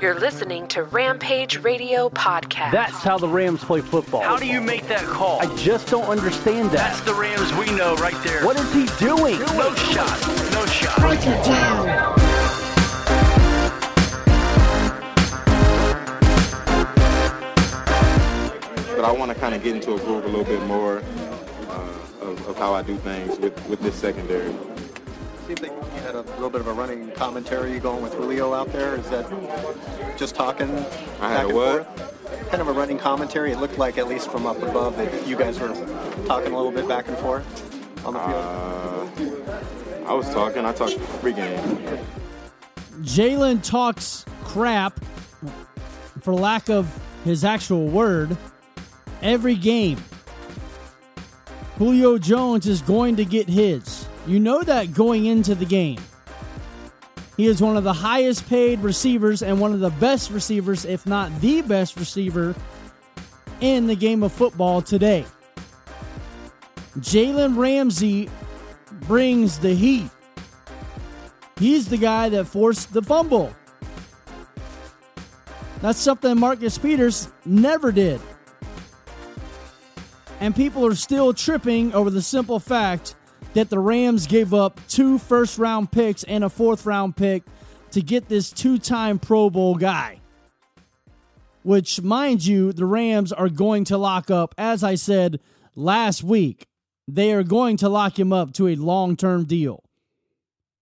You're listening to Rampage Radio Podcast. That's how the Rams play football. How do you make that call? I just don't understand that. That's the Rams we know right there. What is he doing? No shot. No shot. Break it down. but I want to kind of get into a groove a little bit more uh, of, of how I do things with, with this secondary. Seems like you had a little bit of a running commentary going with Julio out there. Is that just talking I back and what? forth? Kind of a running commentary. It looked like, at least from up above, that you guys were talking a little bit back and forth on the field. Uh, I was talking. I talked pregame. Jalen talks crap, for lack of his actual word, every game. Julio Jones is going to get his. You know that going into the game. He is one of the highest paid receivers and one of the best receivers, if not the best receiver, in the game of football today. Jalen Ramsey brings the heat. He's the guy that forced the fumble. That's something Marcus Peters never did. And people are still tripping over the simple fact that the Rams gave up two first round picks and a fourth round pick to get this two time Pro Bowl guy. Which, mind you, the Rams are going to lock up, as I said last week, they are going to lock him up to a long term deal.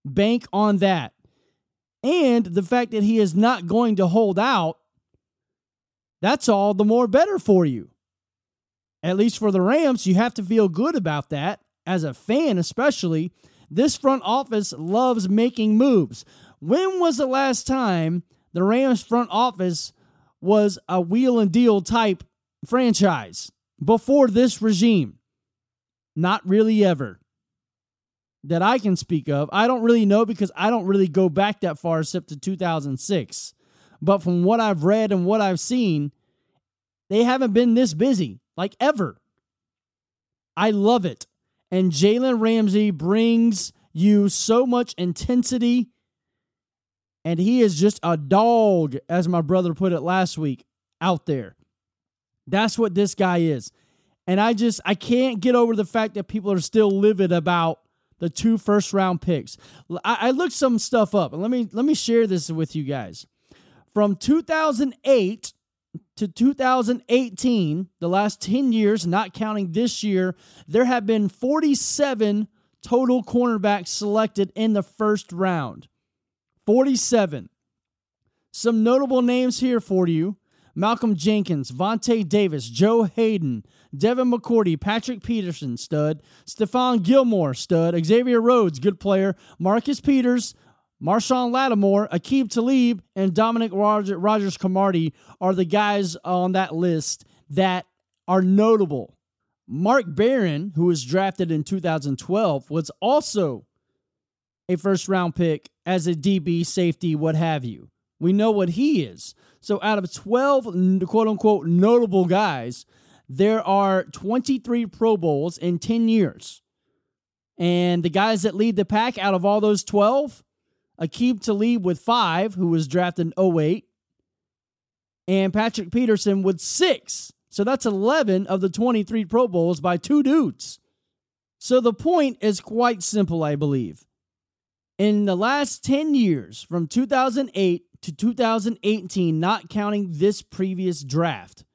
Bank on that. And the fact that he is not going to hold out, that's all the more better for you. At least for the Rams, you have to feel good about that as a fan, especially. This front office loves making moves. When was the last time the Rams front office was a wheel and deal type franchise before this regime? Not really ever. That I can speak of. I don't really know because I don't really go back that far except to 2006. But from what I've read and what I've seen, they haven't been this busy, like ever. I love it. And Jalen Ramsey brings you so much intensity. And he is just a dog, as my brother put it last week, out there. That's what this guy is. And I just I can't get over the fact that people are still livid about the two first round picks. I, I looked some stuff up and let me let me share this with you guys. From 2008 to 2018, the last 10 years, not counting this year, there have been 47 total cornerbacks selected in the first round. 47. Some notable names here for you Malcolm Jenkins, Vontae Davis, Joe Haden, Devin McCourty, Patrick Peterson, stud, Stephon Gilmore, stud, Xavier Rhodes, good player, Marcus Peters, Marshon Lattimore, Aqib Talib, and Dominique Rodgers-Cromartie are the guys on that list that are notable. Mark Barron, who was drafted in 2012, was also a first round pick as a DB, safety, what have you. We know what he is. So out of 12 quote unquote notable guys, there are 23 Pro Bowls in 10 years. And the guys that lead the pack out of all those 12, Aqib Talib with five, who was drafted in 08, and Patrick Peterson with six. So that's 11 of the 23 Pro Bowls by two dudes. So the point is quite simple, I believe. In the last 10 years, from 2008 to 2018, not counting this previous draft,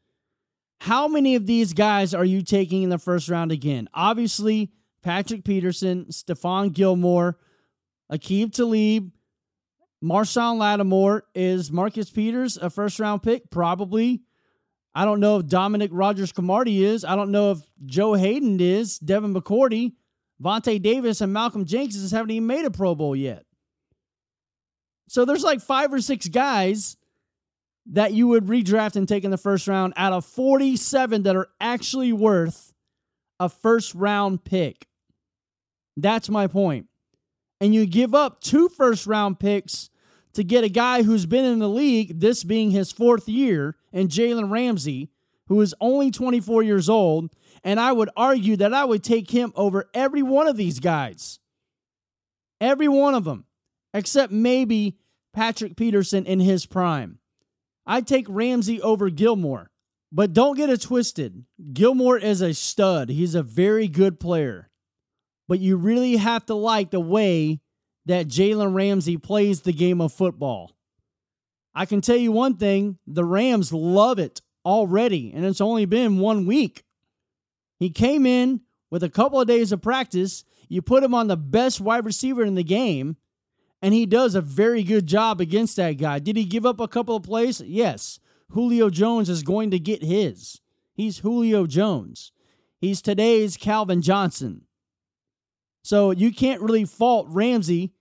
how many of these guys are you taking in the first round again? Obviously, Patrick Peterson, Stephon Gilmore, Aqib Talib, Marshon Lattimore. Is Marcus Peters a first round pick? Probably. I don't know if Dominique Rodgers-Cromartie is. I don't know if Joe Haden is. Devin McCourty, Vontae Davis, and Malcolm Jenkins haven't even made a Pro Bowl yet. So there's like five or six guys that you would redraft and take in the first round out of 47 that are actually worth a first round pick. That's my point. And you give up two first round picks to get a guy who's been in the league, this being his fourth year, and Jalen Ramsey, who is only 24 years old. And I would argue that I would take him over every one of these guys. Every one of them, except maybe Patrick Peterson in his prime. I'd take Ramsey over Gilmore. But don't get it twisted. Gilmore is a stud. He's a very good player. But you really have to like the way that Jalen Ramsey plays the game of football. I can tell you one thing the Rams love it already, and it's only been one week. He came in with a couple of days of practice. You put him on the best wide receiver in the game, and he does a very good job against that guy. Did he give up a couple of plays? Yes. Julio Jones is going to get his. He's Julio Jones. He's today's Calvin Johnson. So you can't really fault Ramsey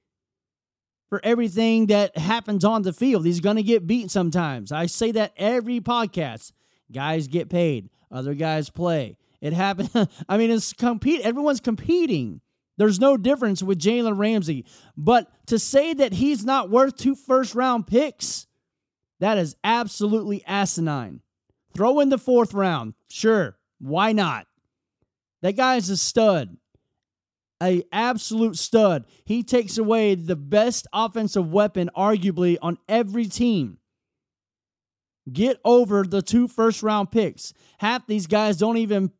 for everything that happens on the field. He's going to get beat sometimes. I say that every podcast. Guys get paid, other guys play. It happens. I mean, it's compete. Everyone's competing. There's no difference with Jalen Ramsey. But to say that he's not worth two first round picks, that is absolutely asinine. Throw in the fourth round. Sure. Why not? That guy is a stud. A absolute stud. He takes away the best offensive weapon, arguably, on every team. Get over the two first round picks. Half these guys don't even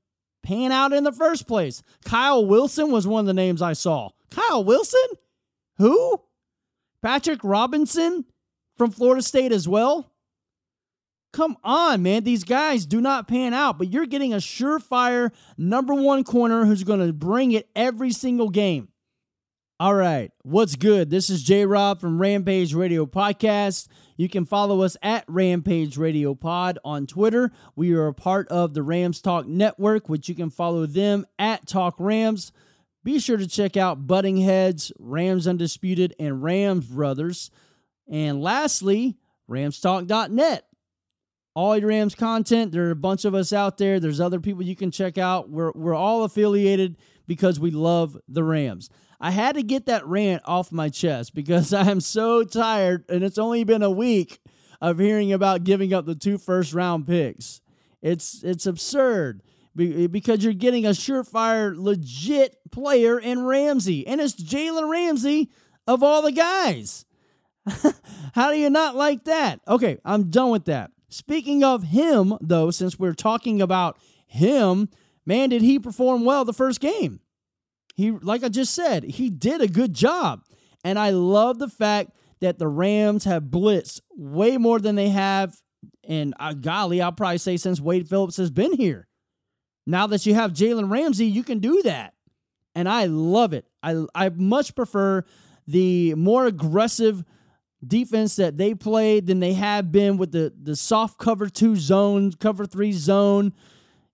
pan out in the first place. Kyle Wilson was one of the names I saw. Kyle Wilson? Who? Patrick Robinson from Florida State as well? Come on, man. These guys do not pan out, but you're getting a surefire number one corner who's going to bring it every single game. All right. What's good? This is J Rob from Rampage Radio Podcast. You can follow us at Rampage Radio Pod on Twitter. We are a part of the Rams Talk Network, which you can follow them at Talk Rams. Be sure to check out Butting Heads, Rams Undisputed, and Rams Brothers. And lastly, ramstalk.net. All your Rams content. There are a bunch of us out there. There's other people you can check out. We're, we're all affiliated because we love the Rams. I had to get that rant off my chest because I am so tired, and it's only been a week of hearing about giving up the two first round picks. It's it's absurd because you're getting a surefire, legit player in Ramsey, and it's Jalen Ramsey of all the guys. How do you not like that? Okay, I'm done with that. Speaking of him, though, since we're talking about him, man, did he perform well the first game. He, like I just said, he did a good job. And I love the fact that the Rams have blitzed way more than they have. And uh, golly, I'll probably say since Wade Phillips has been here. Now that you have Jalen Ramsey, you can do that. And I love it. I, I much prefer the more aggressive defense that they played than they have been with the, the soft cover two zone, cover three zone.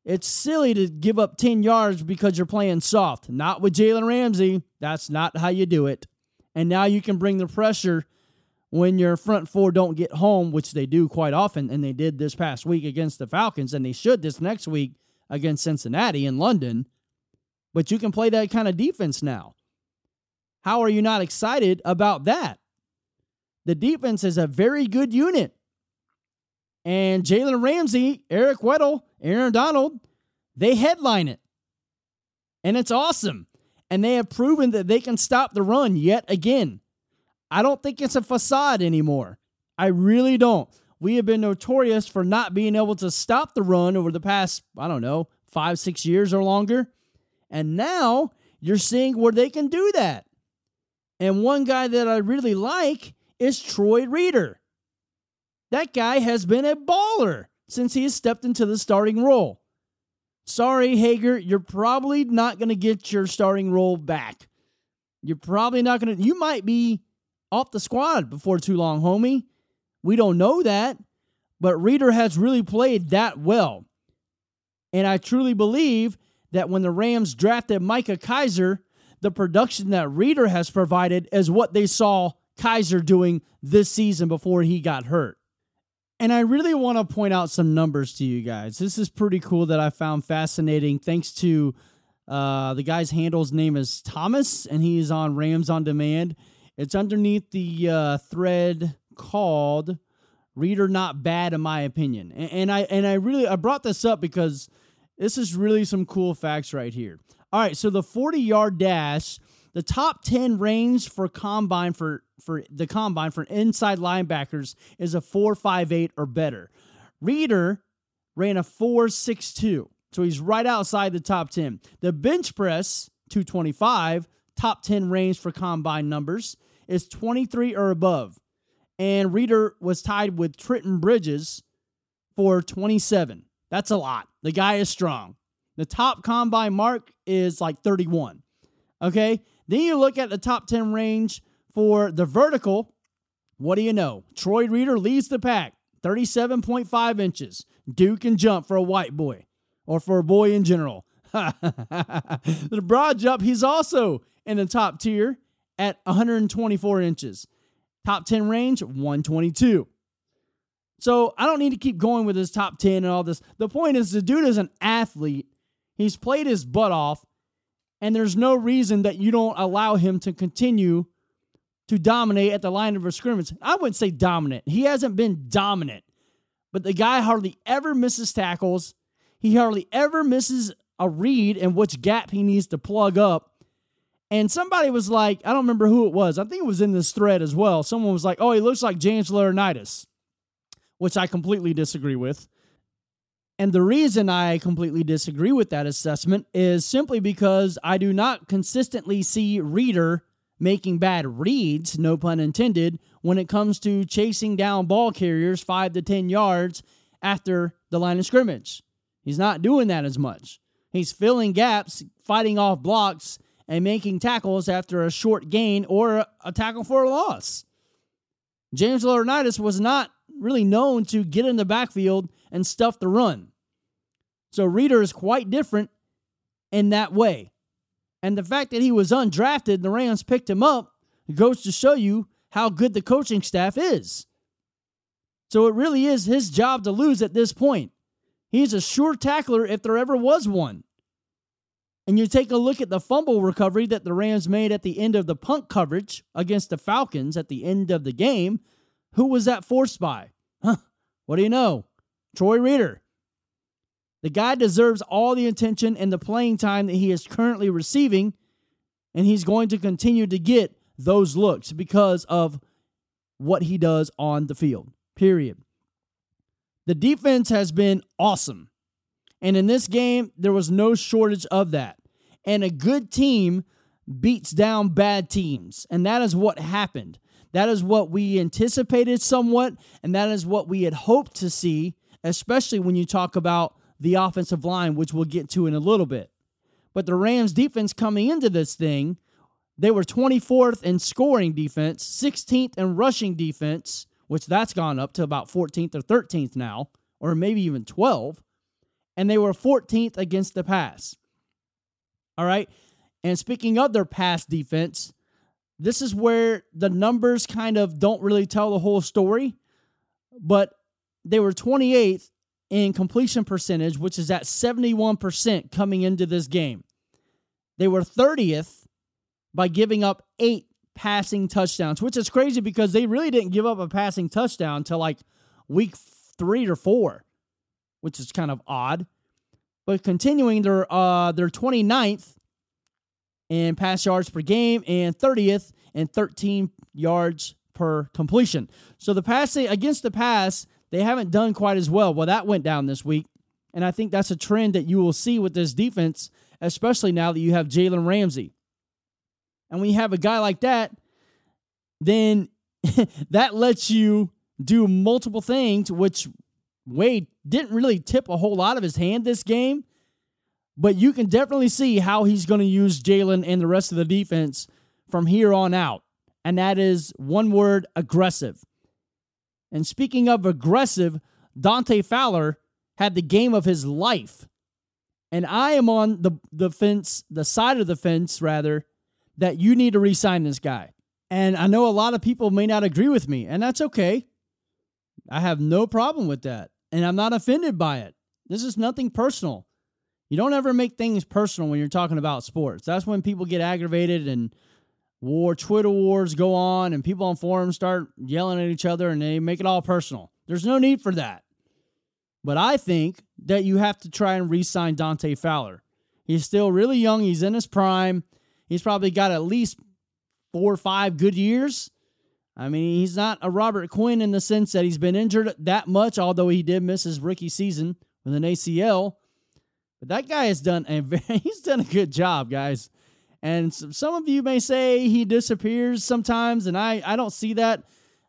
It's silly to give up 10 yards because you're playing soft. Not with Jalen Ramsey. That's not how you do it. And now you can bring the pressure when your front four don't get home, which they do quite often, and they did this past week against the Falcons, and they should this next week against Cincinnati in London. But you can play that kind of defense now. How are you not excited about that? The defense is a very good unit. And Jalen Ramsey, Eric Weddle, Aaron Donald, they headline it. And it's awesome. And they have proven that they can stop the run yet again. I don't think it's a facade anymore. I really don't. We have been notorious for not being able to stop the run over the past, I don't know, five, six years or longer. And now you're seeing where they can do that. And one guy that I really like is Troy Reeder. That guy has been a baller since he has stepped into the starting role. Sorry, Hager, you're probably not going to get your starting role back. You're probably not going to, you might be off the squad before too long, homie. We don't know that, but Reeder has really played that well. And I truly believe that when the Rams drafted Micah Kiser, the production that Reeder has provided is what they saw Kiser doing this season before he got hurt. And I really want to point out some numbers to you guys. This is pretty cool that I found fascinating thanks to uh, the guy's handle's name is Thomas, and he's on Rams on Demand. It's underneath the uh, thread called "Reeder Not Bad," in my opinion. And, and I and I really I brought this up because this is really some cool facts right here. All right, so the 40 yard dash the top 10 range for combine for, for the combine for inside linebackers is a 458 or better. Reeder ran a 462. So he's right outside the top 10. The bench press 225, top 10 range for combine numbers is 23 or above. And Reeder was tied with Trenton Bridges for 27. That's a lot. The guy is strong. The top combine mark is like 31. Okay? Then you look at the top 10 range for the vertical. What do you know? Troy Reeder leads the pack, 37.5 inches. Duke can jump for a white boy or for a boy in general. the broad jump, he's also in the top tier at 124 inches. Top 10 range, 122. So I don't need to keep going with his top 10 and all this. The point is, the dude is an athlete. He's played his butt off and there's no reason that you don't allow him to continue to dominate at the line of scrimmage. I wouldn't say dominant. He hasn't been dominant, but the guy hardly ever misses tackles. He hardly ever misses a read and which gap he needs to plug up. And somebody was like, I don't remember who it was. I think it was in this thread as well. Someone was like, oh, he looks like James Laurinaitis, which I completely disagree with. And the reason I completely disagree with that assessment is simply because I do not consistently see Reeder making bad reads, no pun intended, when it comes to chasing down ball carriers five to 10 yards after the line of scrimmage. He's not doing that as much. He's filling gaps, fighting off blocks, and making tackles after a short gain or a tackle for a loss. James Laurinaitis was not really known to get in the backfield and stuff the run. So Reeder is quite different in that way. And the fact that he was undrafted and the Rams picked him up goes to show you how good the coaching staff is. So it really is his job to lose at this point. He's a sure tackler if there ever was one. And you take a look at the fumble recovery that the Rams made at the end of the punt coverage against the Falcons at the end of the game. Who was that forced by? Huh, what do you know? Troy Reeder. The guy deserves all the attention and the playing time that he is currently receiving, and he's going to continue to get those looks because of what he does on the field. Period. The defense has been awesome. And in this game, there was no shortage of that. And a good team beats down bad teams. And that is what happened. That is what we anticipated somewhat, and that is what we had hoped to see, especially when you talk about the offensive line, which we'll get to in a little bit. But the Rams defense coming into this thing, they were 24th in scoring defense, 16th in rushing defense, which that's gone up to about 14th or 13th now, or maybe even 12. And they were 14th against the pass. All right. And speaking of their pass defense, this is where the numbers kind of don't really tell the whole story, but they were 28th in completion percentage, which is at 71% coming into this game. They were 30th by giving up eight passing touchdowns, which is crazy because they really didn't give up a passing touchdown until like week three or four, which is kind of odd. But continuing, they're uh they're 29th in pass yards per game and 30th in 13 yards per completion. So the passing against the pass, they haven't done quite as well. Well, that went down this week. And I think that's a trend that you will see with this defense, especially now that you have Jalen Ramsey. And when you have a guy like that, then that lets you do multiple things, which Wade didn't really tip a whole lot of his hand this game. But you can definitely see how he's going to use Jalen and the rest of the defense from here on out. And that is one word aggressive. And speaking of aggressive, Dante Fowler had the game of his life. And I am on the, the fence, the side of the fence, rather, that you need to re sign this guy. And I know a lot of people may not agree with me, and that's okay. I have no problem with that. And I'm not offended by it. This is nothing personal. You don't ever make things personal when you're talking about sports. That's when people get aggravated and war Twitter wars go on and people on forums start yelling at each other and they make it all personal. There's no need for that. But I think that you have to try and re-sign Dante Fowler. He's still really young. He's in his prime. He's probably got at least four or five good years. I mean, he's not a Robert Quinn in the sense that he's been injured that much, although he did miss his rookie season with an ACL. But that guy has done a very, he's done a good job, guys. And some of you may say he disappears sometimes, and I, I don't see that.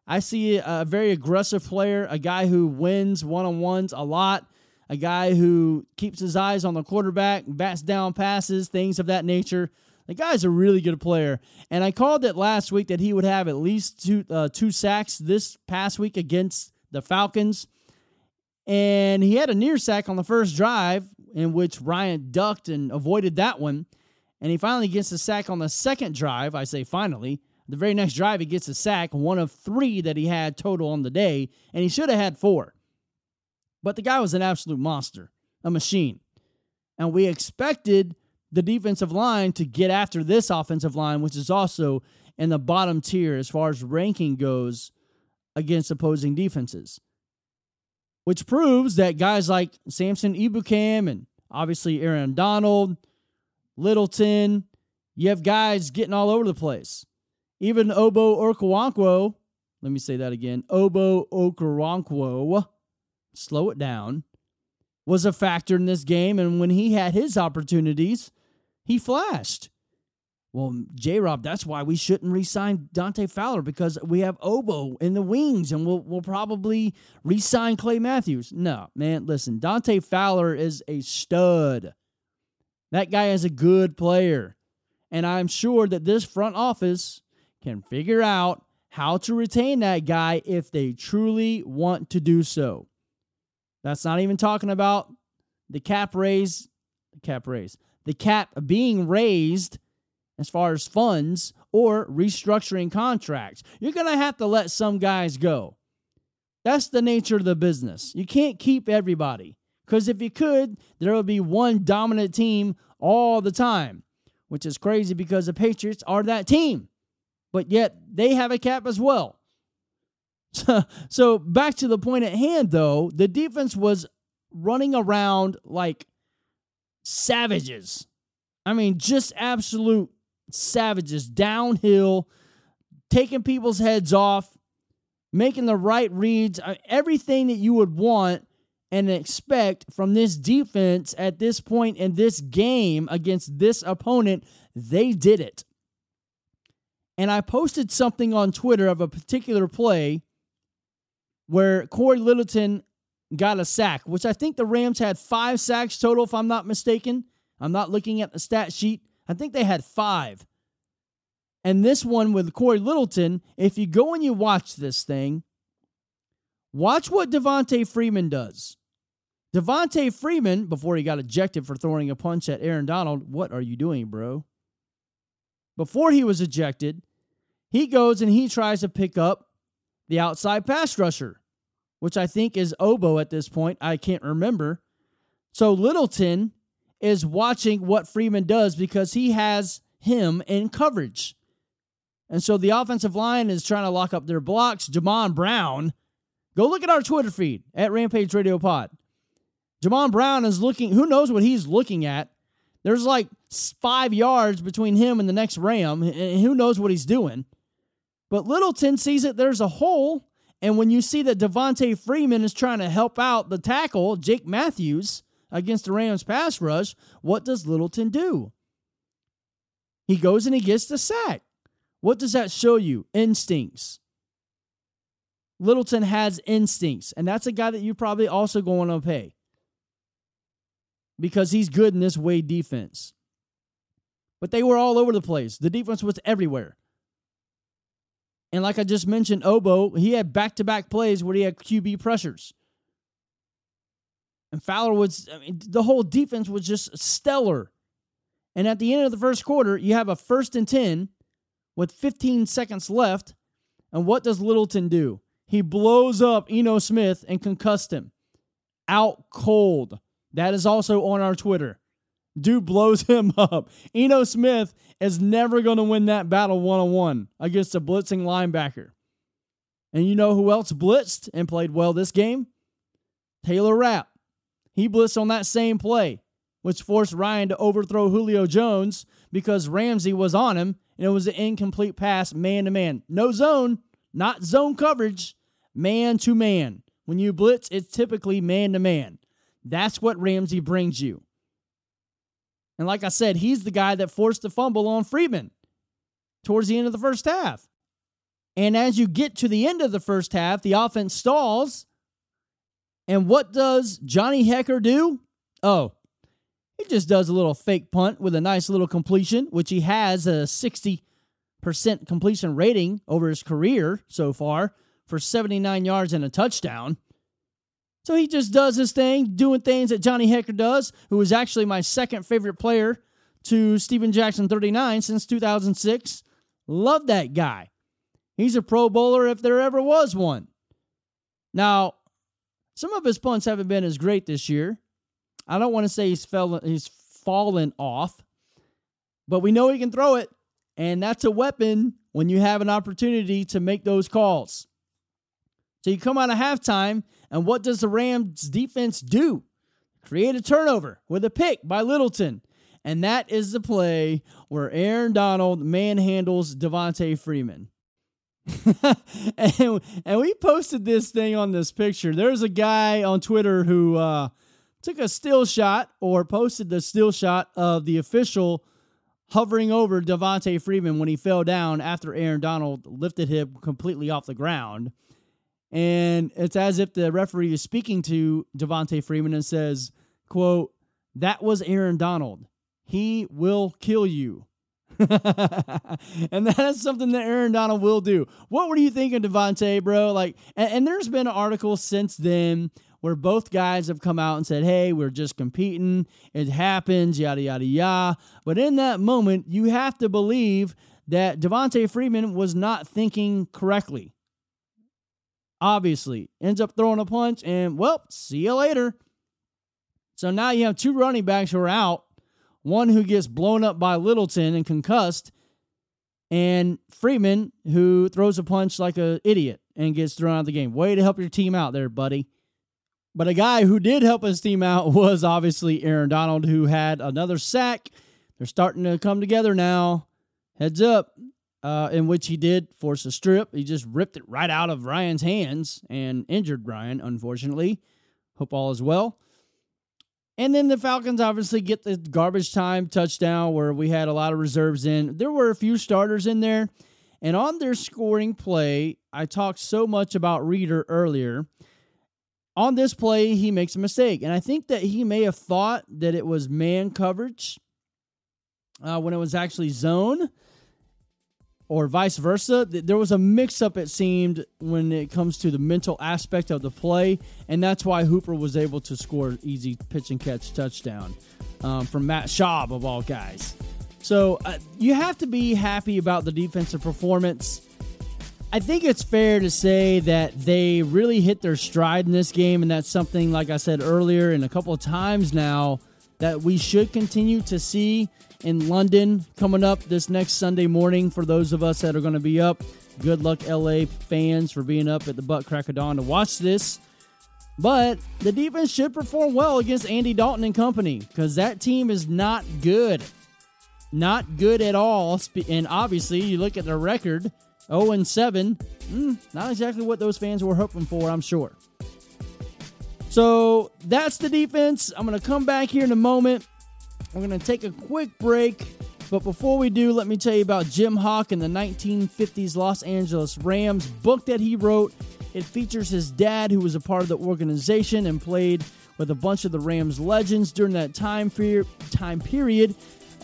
I see a very aggressive player, a guy who wins one on ones a lot, a guy who keeps his eyes on the quarterback, bats down passes, things of that nature. The guy's a really good player. And I called it last week that he would have at least two, uh, two sacks this past week against the Falcons. And he had a near sack on the first drive, in which Ryan ducked and avoided that one. And he finally gets a sack on the second drive. I say finally. The very next drive, he gets a sack, one of three that he had total on the day, and he should have had four. But the guy was an absolute monster, a machine. And we expected the defensive line to get after this offensive line, which is also in the bottom tier as far as ranking goes against opposing defenses. Which proves that guys like Samson Ebukam and obviously Aaron Donald, Littleton. You have guys getting all over the place. Even Ogbo Okoronkwo, let me say that again. Ogbo Okoronkwo, slow it down, was a factor in this game. And when he had his opportunities, he flashed. Well, J Rob, that's why we shouldn't re sign Dante Fowler because we have Ogbo in the wings and we'll, we'll probably re sign Clay Matthews. No, man, listen, Dante Fowler is a stud. That guy is a good player. And I'm sure that this front office can figure out how to retain that guy if they truly want to do so. That's not even talking about the cap raise, the cap raise, the cap being raised as far as funds or restructuring contracts. You're going to have to let some guys go. That's the nature of the business. You can't keep everybody. Because if you could, there would be one dominant team all the time, which is crazy because the Patriots are that team. But yet they have a cap as well. So, so back to the point at hand, though, the defense was running around like savages. I mean, just absolute savages downhill, taking people's heads off, making the right reads, uh, everything that you would want and expect from this defense at this point in this game against this opponent. They did it. And I posted something on Twitter of a particular play where Corey Littleton got a sack, which I think the Rams had five sacks total, if I'm not mistaken. I'm not looking at the stat sheet. I think they had five. And this one with Corey Littleton, if you go and you watch this thing, watch what Devonta Freeman does. Devonta Freeman, before he got ejected for throwing a punch at Aaron Donald, what are you doing, bro? Before he was ejected, he goes and he tries to pick up the outside pass rusher, which I think is Ogbo at this point. I can't remember. So Littleton is watching what Freeman does because he has him in coverage. And so the offensive line is trying to lock up their blocks. Jamon Brown, go look at our Twitter feed at Rampage Radio Pod. Jamon Brown is looking, who knows what he's looking at. There's like five yards between him and the next Ram, and who knows what he's doing. But Littleton sees that there's a hole, and when you see that Devonta Freeman is trying to help out the tackle, Jake Matthews, against the Rams pass rush, what does Littleton do? He goes and he gets the sack. What does that show you? Instincts. Littleton has instincts, and that's a guy that you're probably also going to pay because he's good in this way defense. But they were all over the place. The defense was everywhere. And like I just mentioned, Ogbo, he had back to back plays where he had QB pressures. And Fowler was, I mean, the whole defense was just stellar. And at the end of the first quarter, you have a first and 10 with 15 seconds left. And what does Littleton do? He blows up Ito Smith and concussed him. Out cold. That is also on our Twitter. Dude blows him up. Ito Smith is never going to win that battle one on one against a blitzing linebacker. And you know who else blitzed and played well this game? Taylor Rapp. He blitzed on that same play, which forced Ryan to overthrow Julio Jones because Ramsey was on him and it was an incomplete pass man to man. No zone, not zone coverage, man to man. When you blitz, it's typically man to man. That's what Ramsey brings you. And like I said, he's the guy that forced the fumble on Freeman towards the end of the first half. And as you get to the end of the first half, the offense stalls. And what does Johnny Hekker do? Oh, he just does a little fake punt with a nice little completion, which he has a 60% completion rating over his career so far for 79 yards and a touchdown. So he just does his thing, doing things that Johnny Hekker does, who is actually my second favorite player to Steven Jackson 39 since 2006. Love that guy. He's a Pro Bowler if there ever was one. Now, some of his punts haven't been as great this year. I don't want to say he's fell he's fallen off, but we know he can throw it, and that's a weapon when you have an opportunity to make those calls. So you come out of halftime, and what does the Rams defense do? Create a turnover with a pick by Littleton. And that is the play where Aaron Donald manhandles Devonta Freeman. and, and we posted this thing on this picture. There's a guy on Twitter who uh, took a still shot or posted the still shot of the official hovering over Devonta Freeman when he fell down after Aaron Donald lifted him completely off the ground. And it's as if the referee is speaking to Devonta Freeman and says, quote, that was Aaron Donald. He will kill you. and that is something that Aaron Donald will do. What were you thinking, Devonta, bro? Like, and, and there's been articles since then where both guys have come out and said, hey, we're just competing. It happens, yada, yada, yada. But in that moment, you have to believe that Devonta Freeman was not thinking correctly obviously. Ends up throwing a punch, and well, see you later. So now you have two running backs who are out one who gets blown up by Littleton and concussed, and Freeman who throws a punch like an idiot and gets thrown out of the game. Way to help your team out there, buddy. But a guy who did help his team out was obviously Aaron Donald, who had another sack. They're starting to come together now. Heads up, uh, in which he did force a strip. He just ripped it right out of Ryan's hands and injured Ryan, unfortunately. Hope all is well. And then the Falcons obviously get the garbage time touchdown where we had a lot of reserves in. There were a few starters in there. And on their scoring play, I talked so much about Reeder earlier. On this play, he makes a mistake. And I think that he may have thought that it was man coverage uh, when it was actually zone or vice versa. There was a mix up, it seemed, when it comes to the mental aspect of the play, and that's why Hooper was able to score an easy pitch and catch touchdown um, from Matt Schaub, of all guys. So uh, you have to be happy about the defensive performance. I think it's fair to say that they really hit their stride in this game, and that's something, like I said earlier, and a couple of times now, that we should continue to see in London coming up this next Sunday morning for those of us that are going to be up. Good luck, LA fans, for being up at the butt crack of dawn to watch this. But the defense should perform well against Andy Dalton and company because that team is not good. Not good at all. And obviously, you look at their record 0 and 7. Mm, not exactly what those fans were hoping for, I'm sure. So that's the defense. I'm going to come back here in a moment we're going to take a quick break. But before we do, let me tell you about Jim Hock and the 1950s Los Angeles Rams book that he wrote. It features his dad, who was a part of the organization and played with a bunch of the Rams legends during that time, time period.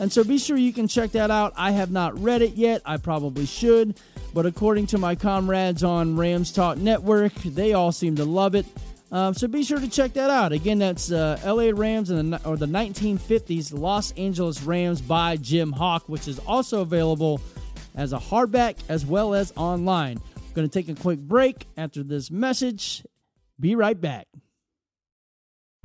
And so be sure you can check that out. I have not read it yet. I probably should. But according to my comrades on Rams Talk Network, they all seem to love it. Um, so be sure to check that out. Again, that's uh, LA Rams and the, or the 1950s Los Angeles Rams by Jim Hawk, which is also available as a hardback as well as online. Going to take a quick break after this message. Be right back.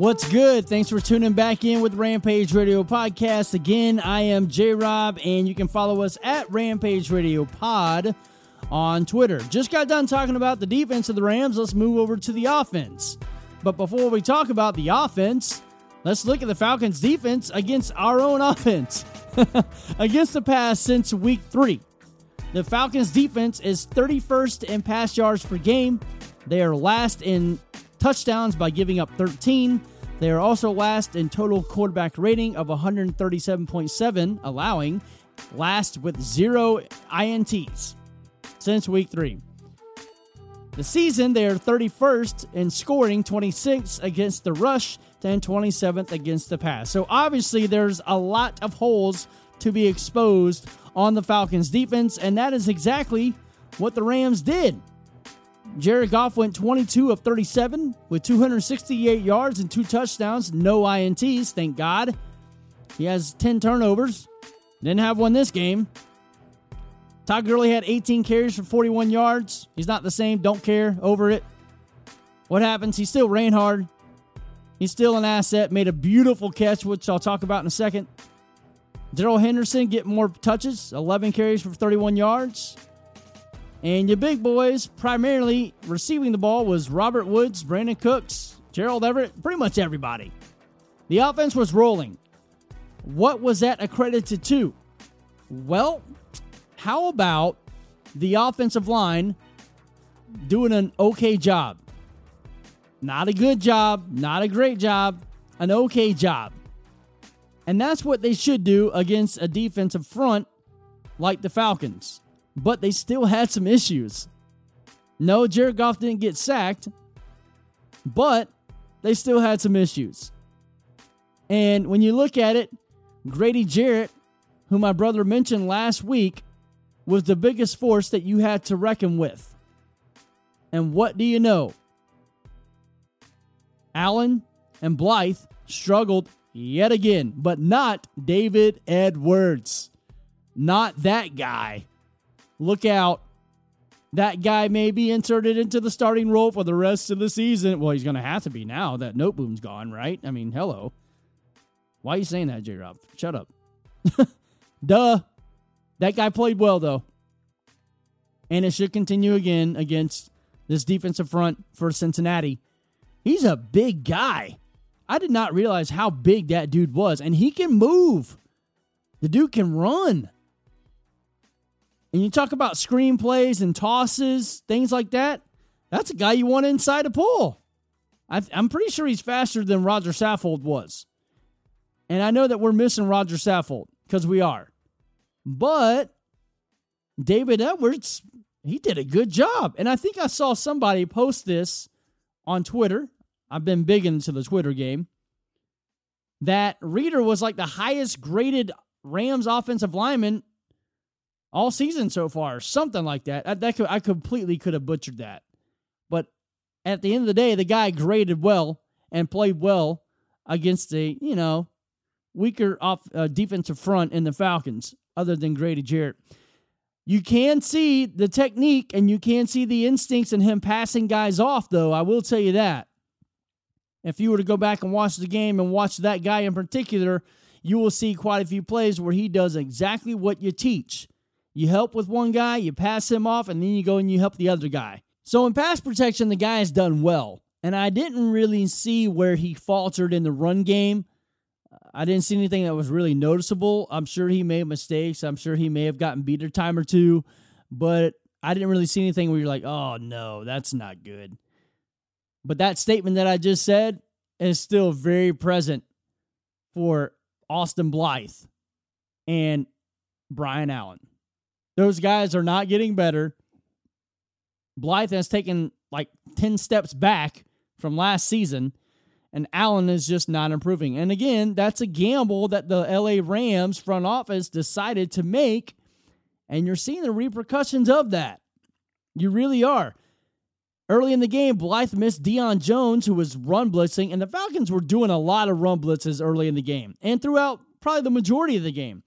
What's good? Thanks for tuning back in with Rampage Radio Podcast. Again, I am J Rob, and you can follow us at Rampage Radio Pod on Twitter. Just got done talking about the defense of the Rams. Let's move over to the offense. But before we talk about the offense, let's look at the Falcons' defense against our own offense. against the pass since week three. The Falcons' defense is 31st in pass yards per game. They are last in touchdowns by giving up 13. They are also last in total quarterback rating of 137.7, allowing last with zero INTs since week three. The season, they are 31st in scoring, 26 against the rush, and 27th against the pass. So obviously, there's a lot of holes to be exposed on the Falcons' defense, and that is exactly what the Rams did. Jared Goff went 22 of 37 with 268 yards and two touchdowns, no INTs, thank God. He has 10 turnovers. Didn't have one this game. Todd Gurley had 18 carries for 41 yards. He's not the same. Don't care. Over it. What happens? He still ran hard. He's still an asset. Made a beautiful catch, which I'll talk about in a second. Darrell Henderson get more touches, 11 carries for 31 yards. And your big boys, primarily receiving the ball, was Robert Woods, Brandin Cooks, Gerald Everett, pretty much everybody. The offense was rolling. What was that accredited to? Well, how about the offensive line doing an okay job? Not a good job, not a great job, an okay job. And that's what they should do against a defensive front like the Falcons but they still had some issues. No, Jared Goff didn't get sacked, but they still had some issues. And when you look at it, Grady Jarrett, who my brother mentioned last week, was the biggest force that you had to reckon with. And what do you know? Allen and Blythe struggled yet again, but not David Edwards. Not that guy. Look out. That guy may be inserted into the starting role for the rest of the season. Well, he's going to have to be now that Noteboom's gone, right? I mean, hello. Why are you saying that, J Rob? Shut up. Duh. That guy played well, though. And it should continue again against this defensive front for Cincinnati. He's a big guy. I did not realize how big that dude was, and he can move. The dude can run. And you talk about screenplays and tosses, things like that. That's a guy you want inside a pool. I, am pretty sure he's faster than Rodger Saffold was. And I know that we're missing Rodger Saffold because we are. But David Edwards, he did a good job. And I think I saw somebody post this on Twitter. I've been big into the Twitter game. That Reader was like the highest graded Rams offensive lineman all season so far, something like that. I, that could, I completely could have butchered that. But at the end of the day, the guy graded well and played well against a, you know, weaker off uh, defensive front in the Falcons other than Grady Jarrett. You can see the technique and you can see the instincts in him passing guys off, though. I will tell you that. If you were to go back and watch the game and watch that guy in particular, you will see quite a few plays where he does exactly what you teach. You help with one guy, you pass him off, and then you go and you help the other guy. So in pass protection, the guy has done well. And I didn't really see where he faltered in the run game. I didn't see anything that was really noticeable. I'm sure he made mistakes. I'm sure he may have gotten beat a time or two, but I didn't really see anything where you're like, oh no, that's not good. But that statement that I just said is still very present for Austin Blythe and Brian Allen. Those guys are not getting better. Blythe has taken like 10 steps back from last season and Allen is just not improving. And again, that's a gamble that the LA Rams front office decided to make, and you're seeing the repercussions of that. You really are. Early in the game, Blythe missed Deion Jones, who was run blitzing, and the Falcons were doing a lot of run blitzes early in the game and throughout probably the majority of the game.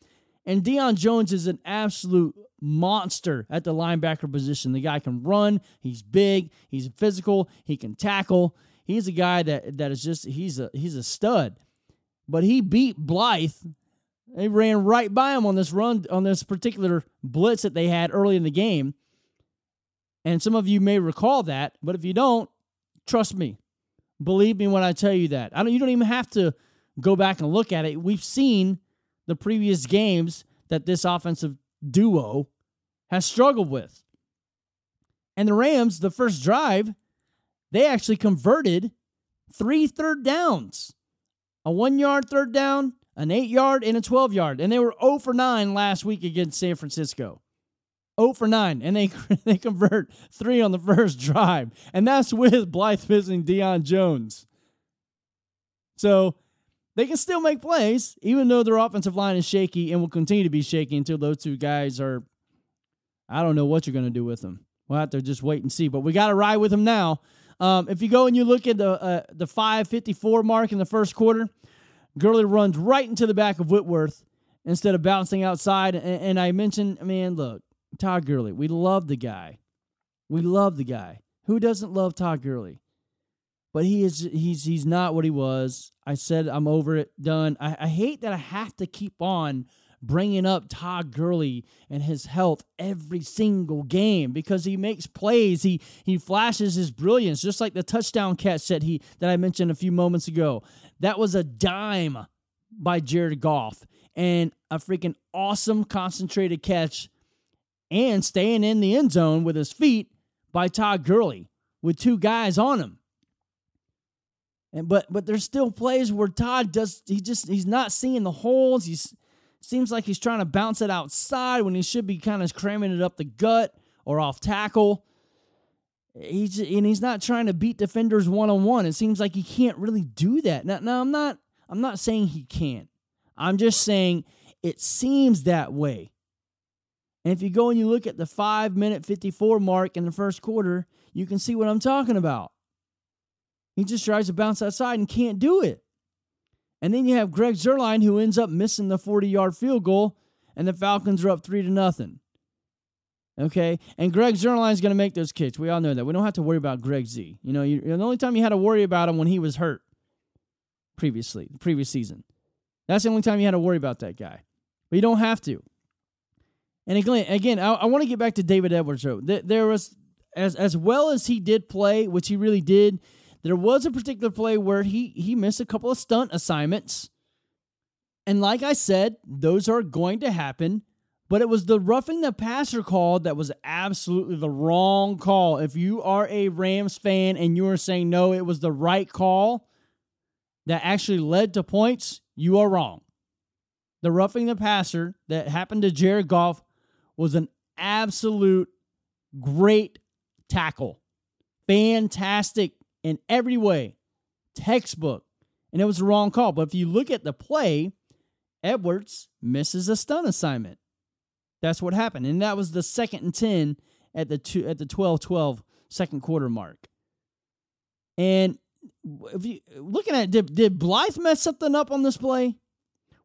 And Deion Jones is an absolute monster at the linebacker position. The guy can run, he's big, he's physical, he can tackle he's a guy that that is just he's a he's a stud. But he beat Blythe. They ran right by him on this run on this particular blitz that they had early in the game. And some of you may recall that, but if you don't, trust me. Believe me when I tell you that. I don't you don't even have to go back and look at it. We've seen the previous games that this offensive duo has struggled with. And the Rams, the first drive, they actually converted three third downs a one yard third down, an eight yard, and a 12 yard. And they were 0 for 9 last week against San Francisco. 0 for 9. And they, they convert three on the first drive. And that's with Blythe missing Deion Jones. So they can still make plays, even though their offensive line is shaky and will continue to be shaky until those two guys are. I don't know what you're going to do with them. We'll have to just wait and see. But we got to ride with them now. Um, if you go and you look at the uh, the 554 mark in the first quarter, Gurley runs right into the back of Whitworth instead of bouncing outside. And, and I mentioned, man, look, Todd Gurley, we love the guy. We love the guy. Who doesn't love Todd Gurley? But he is he's he's not what he was. I said I'm over it, done. I, I hate that I have to keep on bringing up Todd Gurley and his health every single game because he makes plays. He he flashes his brilliance, just like the touchdown catch that he that I mentioned a few moments ago. That was a dime by Jared Goff and a freaking awesome concentrated catch and staying in the end zone with his feet by Todd Gurley with two guys on him. And but but there's still plays where Todd does he just he's not seeing the holes. He's Seems like he's trying to bounce it outside when he should be kind of cramming it up the gut or off tackle. He's and he's not trying to beat defenders one on one. It seems like he can't really do that. Now, now I'm not I'm not saying he can't. I'm just saying it seems that way. And if you go and you look at the five minute 54 mark in the first quarter, you can see what I'm talking about. He just tries to bounce outside and can't do it. And then you have Greg Zuerlein who ends up missing the 40 yard field goal, and the Falcons are up three to nothing. Okay, and Greg Zuerlein is going to make those kicks. We all know that. We don't have to worry about Greg Z. You know, you, the only time you had to worry about him when he was hurt previously, previous season. That's the only time you had to worry about that guy. But you don't have to. And again, again, I, I want to get back to David Edwards. Though there was as as well as he did play, which he really did. There was a particular play where he he missed a couple of stunt assignments. And like I said, those are going to happen but it was the roughing the passer call that was absolutely the wrong call. If you are a Rams fan and you are saying no, it was the right call that actually led to points, you are wrong. The roughing the passer that happened to Jared Goff was an absolute great tackle. Fantastic in every way. Textbook. And it was the wrong call. But if you look at the play, Edwards misses a stun assignment. That's what happened. And that was the second and 10 at the two, at the 12-12 second quarter mark. And if you looking at did, did Blythe mess something up on this play?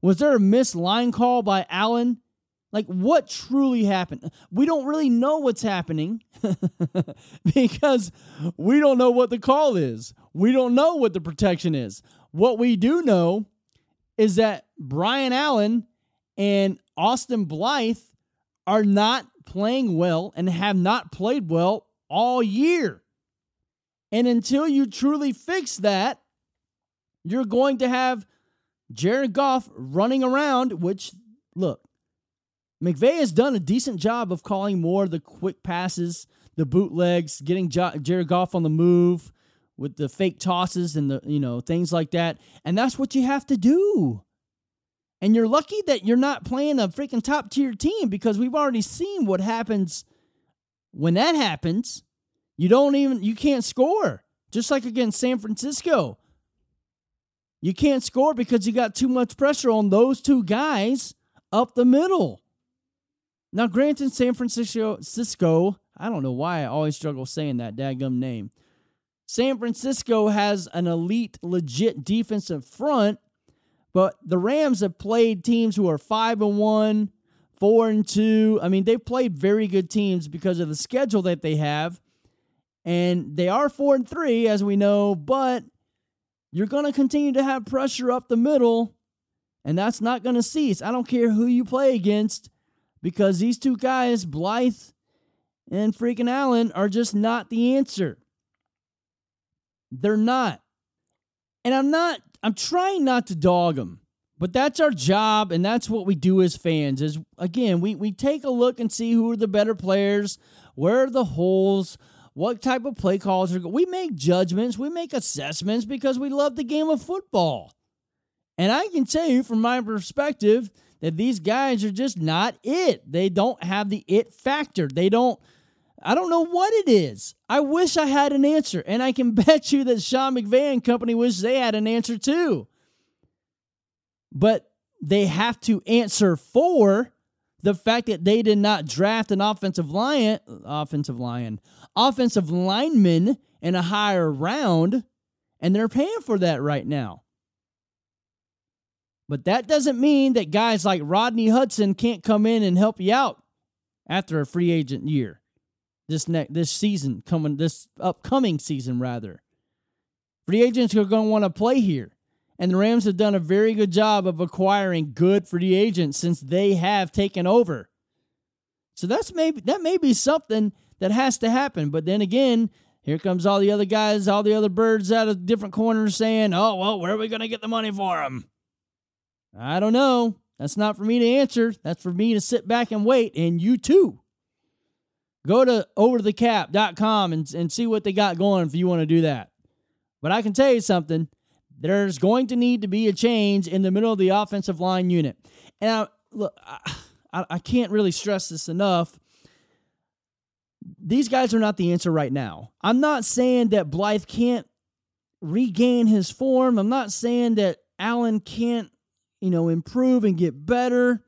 Was there a missed line call by Allen? Like what truly happened? We don't really know what's happening because we don't know what the call is. We don't know what the protection is. What we do know is that Brian Allen and Austin Blythe are not playing well and have not played well all year. And until you truly fix that, you're going to have Jared Goff running around, which, look, McVay has done a decent job of calling more of the quick passes, the bootlegs, getting Jared Goff on the move with the fake tosses and the, you know, things like that. And that's what you have to do. And you're lucky that you're not playing a freaking top tier team because we've already seen what happens when that happens. You don't even you can't score. Just like against San Francisco. You can't score because you got too much pressure on those two guys up the middle. Now, granted, San Francisco, Cisco, I don't know why I always struggle saying that dadgum name. San Francisco has an elite, legit defensive front, but the Rams have played teams who are 5 and 1, 4 and 2. I mean, they've played very good teams because of the schedule that they have. And they are 4 and 3 as we know, but you're going to continue to have pressure up the middle, and that's not going to cease. I don't care who you play against because these two guys, Blythe and freaking Allen, are just not the answer. They're not. And I'm not I'm trying not to dog them, but that's our job, and that's what we do as fans. Is again, we we take a look and see who are the better players, where are the holes, what type of play calls are. We make judgments, we make assessments because we love the game of football. And I can tell you from my perspective that these guys are just not it. They don't have the it factor. They don't I don't know what it is. I wish I had an answer, and I can bet you that Sean McVay and company wish they had an answer too. But they have to answer for the fact that they did not draft an offensive lion, offensive lion, offensive lineman in a higher round, and they're paying for that right now. But that doesn't mean that guys like Rodney Hudson can't come in and help you out after a free agent year this next this season coming this upcoming season rather. Free agents are going to want to play here. And the Rams have done a very good job of acquiring good free agents since they have taken over. So that's maybe that may be something that has to happen. But then again, here comes all the other guys, all the other birds out of different corners saying, "Oh, well, where are we going to get the money for them?" I don't know. That's not for me to answer. That's for me to sit back and wait, and you too. Go to overthecap.com and, and see what they got going if you want to do that. But I can tell you something there's going to need to be a change in the middle of the offensive line unit. And I, look, I, I can't really stress this enough. These guys are not the answer right now. I'm not saying that Blythe can't regain his form. I'm not saying that Allen can't, you know, improve and get better.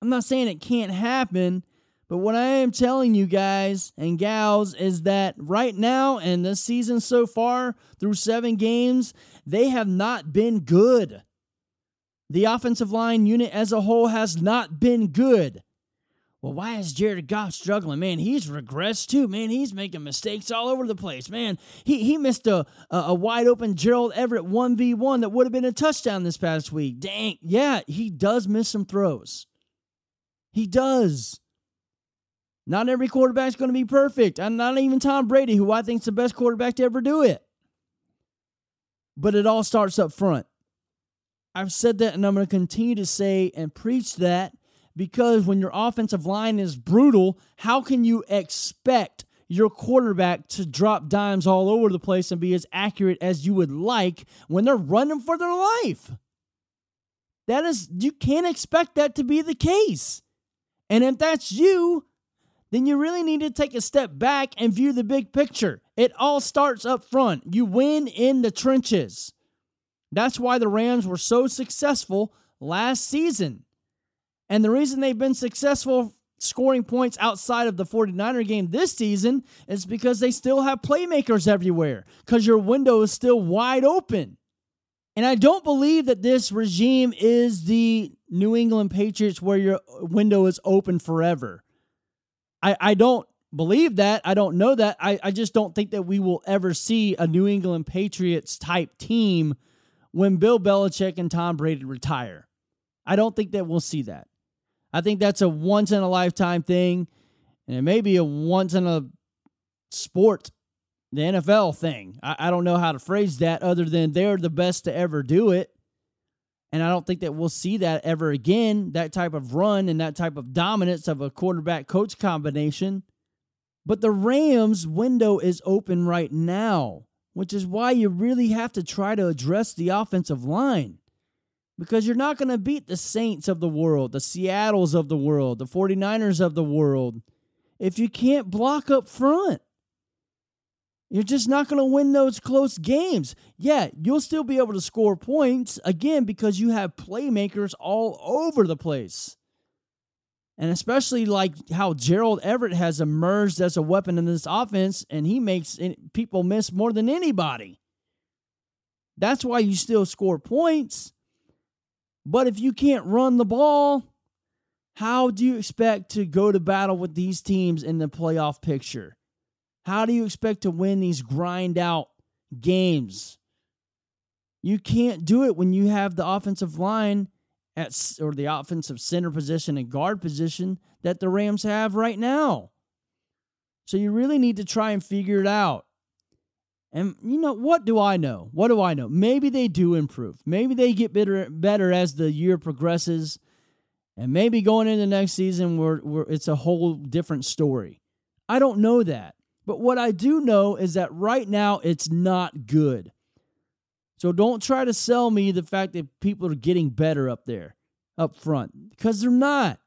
I'm not saying it can't happen. But what I am telling you guys and gals is that right now and this season so far through seven games, they have not been good. The offensive line unit as a whole has not been good. Well, why is Jared Goff struggling? Man, he's regressed too. Man, he's making mistakes all over the place. Man, he, he missed a, a, a wide open Gerald Everett 1v1 that would have been a touchdown this past week. Dang. Yeah, he does miss some throws. He does. Not every quarterback's going to be perfect. And not even Tom Brady, who I think is the best quarterback to ever do it. But it all starts up front. I've said that and I'm going to continue to say and preach that because when your offensive line is brutal, how can you expect your quarterback to drop dimes all over the place and be as accurate as you would like when they're running for their life? That is, you can't expect that to be the case. And if that's you, then you really need to take a step back and view the big picture. It all starts up front. You win in the trenches. That's why the Rams were so successful last season. And the reason they've been successful scoring points outside of the 49er game this season is because they still have playmakers everywhere, because your window is still wide open. And I don't believe that this regime is the New England Patriots where your window is open forever. I, I don't believe that. I don't know that. I, I just don't think that we will ever see a New England Patriots type team when Bill Belichick and Tom Brady retire. I don't think that we'll see that. I think that's a once in a lifetime thing, and it may be a once in a sport, the NFL thing. I, I don't know how to phrase that other than they're the best to ever do it. And I don't think that we'll see that ever again, that type of run and that type of dominance of a quarterback coach combination. But the Rams' window is open right now, which is why you really have to try to address the offensive line because you're not going to beat the Saints of the world, the Seattles of the world, the 49ers of the world if you can't block up front. You're just not going to win those close games. Yeah, you'll still be able to score points again because you have playmakers all over the place. And especially like how Gerald Everett has emerged as a weapon in this offense, and he makes people miss more than anybody. That's why you still score points. But if you can't run the ball, how do you expect to go to battle with these teams in the playoff picture? How do you expect to win these grind out games? You can't do it when you have the offensive line at or the offensive center position and guard position that the Rams have right now. So you really need to try and figure it out. And you know, what do I know? What do I know? Maybe they do improve. Maybe they get better better as the year progresses. And maybe going into next season we're, we're, it's a whole different story. I don't know that. But what I do know is that right now it's not good. So don't try to sell me the fact that people are getting better up there, up front, because they're not.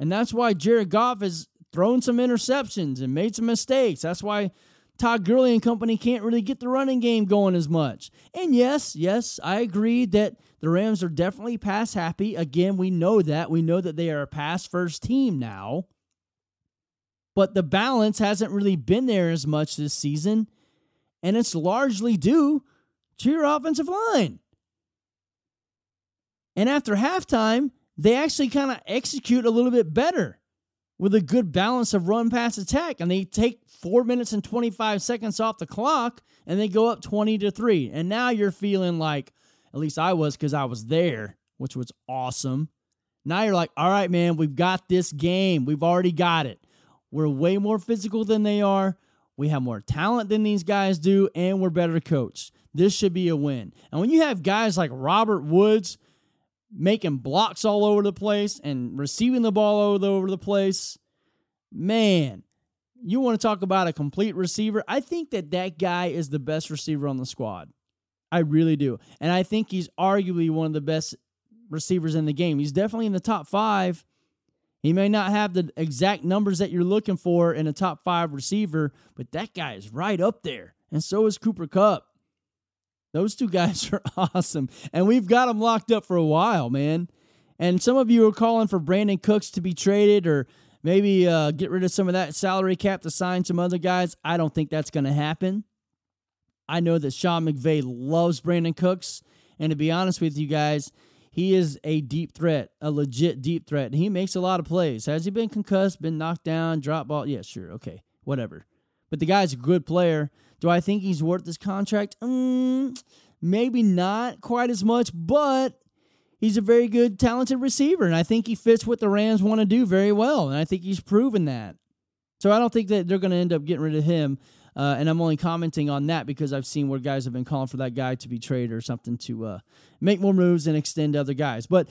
And that's why Jared Goff has thrown some interceptions and made some mistakes. That's why Todd Gurley and company can't really get the running game going as much. And yes, yes, I agree that the Rams are definitely pass happy. Again, we know that. We know that they are a pass first team now. But the balance hasn't really been there as much this season. And it's largely due to your offensive line. And after halftime, they actually kind of execute a little bit better with a good balance of run pass attack. And they take four minutes and 25 seconds off the clock and they go up 20 to 3. And now you're feeling like, at least I was because I was there, which was awesome. Now you're like, all right, man, we've got this game. We've already got it. We're way more physical than they are. We have more talent than these guys do, and we're better coached. This should be a win. And when you have guys like Robert Woods, making blocks all over the place and receiving the ball all over the place. Man, you want to talk about a complete receiver? I think that that guy is the best receiver on the squad. I really do. And I think he's arguably one of the best receivers in the game. He's definitely in the top five. He may not have the exact numbers that you're looking for in a top five receiver, but that guy is right up there. And so is Cooper Kupp. Those two guys are awesome. And we've got them locked up for a while, man. And some of you are calling for Brandin Cooks to be traded or maybe uh, get rid of some of that salary cap to sign some other guys. I don't think that's going to happen. I know that Sean McVay loves Brandin Cooks. And to be honest with you guys, he is a deep threat, a legit deep threat. And he makes a lot of plays. Has he been concussed, been knocked down, drop ball? Yeah, sure. Okay, whatever. But the guy's a good player. Do I think he's worth this contract? Mm, maybe not quite as much, but he's a very good, talented receiver. And I think he fits what the Rams want to do very well. And I think he's proven that. So I don't think that they're going to end up getting rid of him. Uh, and I'm only commenting on that because I've seen where guys have been calling for that guy to be traded or something to uh, make more moves and extend other guys. But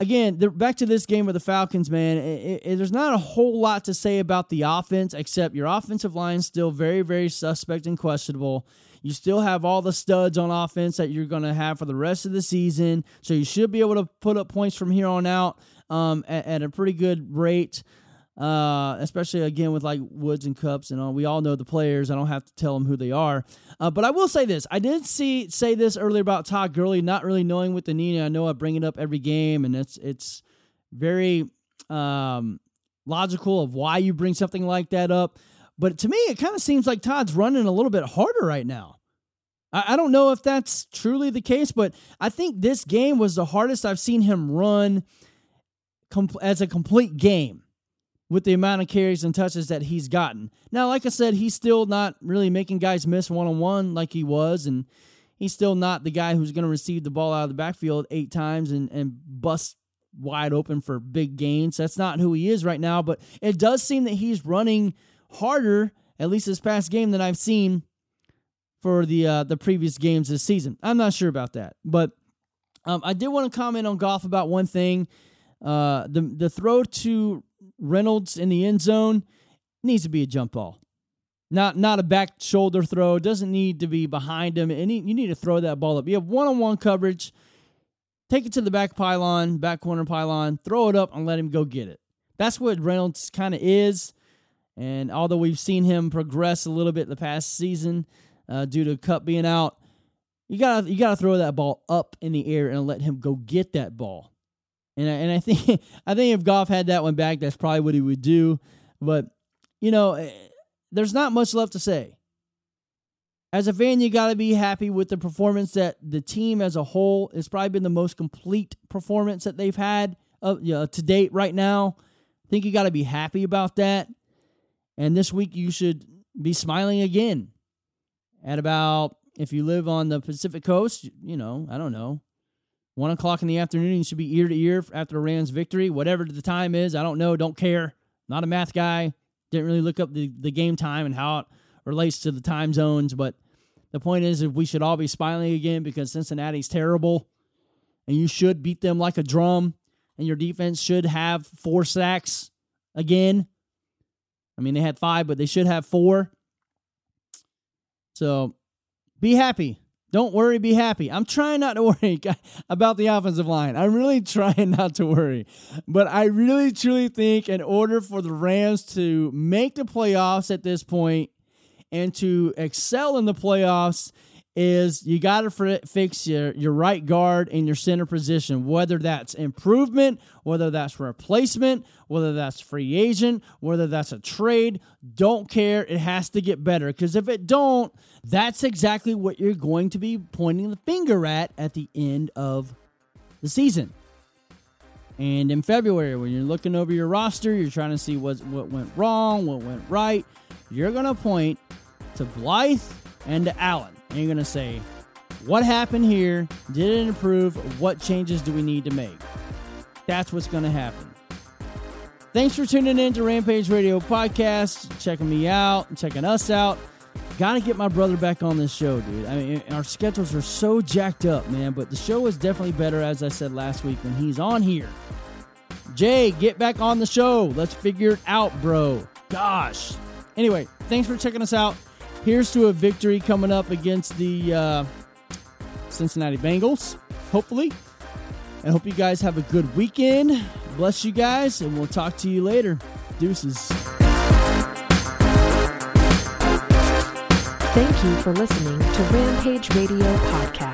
again, back to this game with the Falcons, man. It, it, there's not a whole lot to say about the offense except your offensive line is still very, very suspect and questionable. You still have all the studs on offense that you're going to have for the rest of the season, so you should be able to put up points from here on out um, at, at a pretty good rate uh, especially again with like Woods and Kupps and all. We all know the players. I don't have to tell them who they are. Uh, but I will say this: I did see say this earlier about Todd Gurley not really knowing with the knee. I know I bring it up every game, and it's it's very um, logical of why you bring something like that up. But to me, it kind of seems like Todd's running a little bit harder right now. I, I don't know if that's truly the case, but I think this game was the hardest I've seen him run as a complete game with the amount of carries and touches that he's gotten. Now, like I said, he's still not really making guys miss one on one like he was, and he's still not the guy who's going to receive the ball out of the backfield eight times and, and bust wide open for big gains. That's not who he is right now, but it does seem that he's running harder, at least this past game, than I've seen for the uh, the previous games this season. I'm not sure about that, but um, I did want to comment on Goff about one thing. Uh, the the throw to Reynolds in the end zone needs to be a jump ball. Not not a back shoulder throw. Doesn't need to be behind him. And you need to throw that ball up. You have one on one coverage. Take it to the back pylon, back corner pylon, throw it up and let him go get it. That's what Reynolds kind of is. And although we've seen him progress a little bit in the past season uh, due to Kupp being out, you gotta you gotta throw that ball up in the air and let him go get that ball. And I, and I think I think if Goff had that one back, that's probably what he would do. But you know, eh, there's not much left to say. As a fan, you got to be happy with the performance that the team as a whole has probably been the most complete performance that they've had uh, you know, to date right now. I think you got to be happy about that. And this week you should be smiling again. At about if you live on the Pacific Coast, you know, I don't know, one o'clock in the afternoon. You should be ear to ear after a Rams victory, whatever the time is. I don't know. Don't care. Not a math guy. Didn't really look up the, the game time and how it relates to the time zones. But the point is, we should all be smiling again because Cincinnati's terrible, and you should beat them like a drum, and your defense should have four sacks again. I mean, they had five, but they should have four. So be happy. Don't worry, be happy. I'm trying not to worry about the offensive line. I'm really trying not to worry. But I really truly think in order for the Rams to make the playoffs at this point and to excel in the playoffs, is you got to fix your, your right guard and your center position, whether that's improvement, whether that's replacement, whether that's free agent, whether that's a trade. Don't care. It has to get better because if it don't, that's exactly what you're going to be pointing the finger at at the end of the season. And in February, when you're looking over your roster, you're trying to see what, what went wrong, what went right, you're going to point to Blythe and to Allen and you're going to say, what happened here? Did it improve? What changes do we need to make? That's what's going to happen. Thanks for tuning in to Rampage Radio Podcast, checking me out checking us out. Got to get my brother back on this show, dude. I mean, our schedules are so jacked up, man, but the show is definitely better, as I said last week, when he's on here. Jay, get back on the show. Let's figure it out, bro. Gosh. Anyway, thanks for checking us out. Here's to a victory coming up against the uh, Cincinnati Bengals, hopefully. And hope you guys have a good weekend. Bless you guys, and we'll talk to you later. Deuces. Thank you for listening to Rampage Radio Podcast.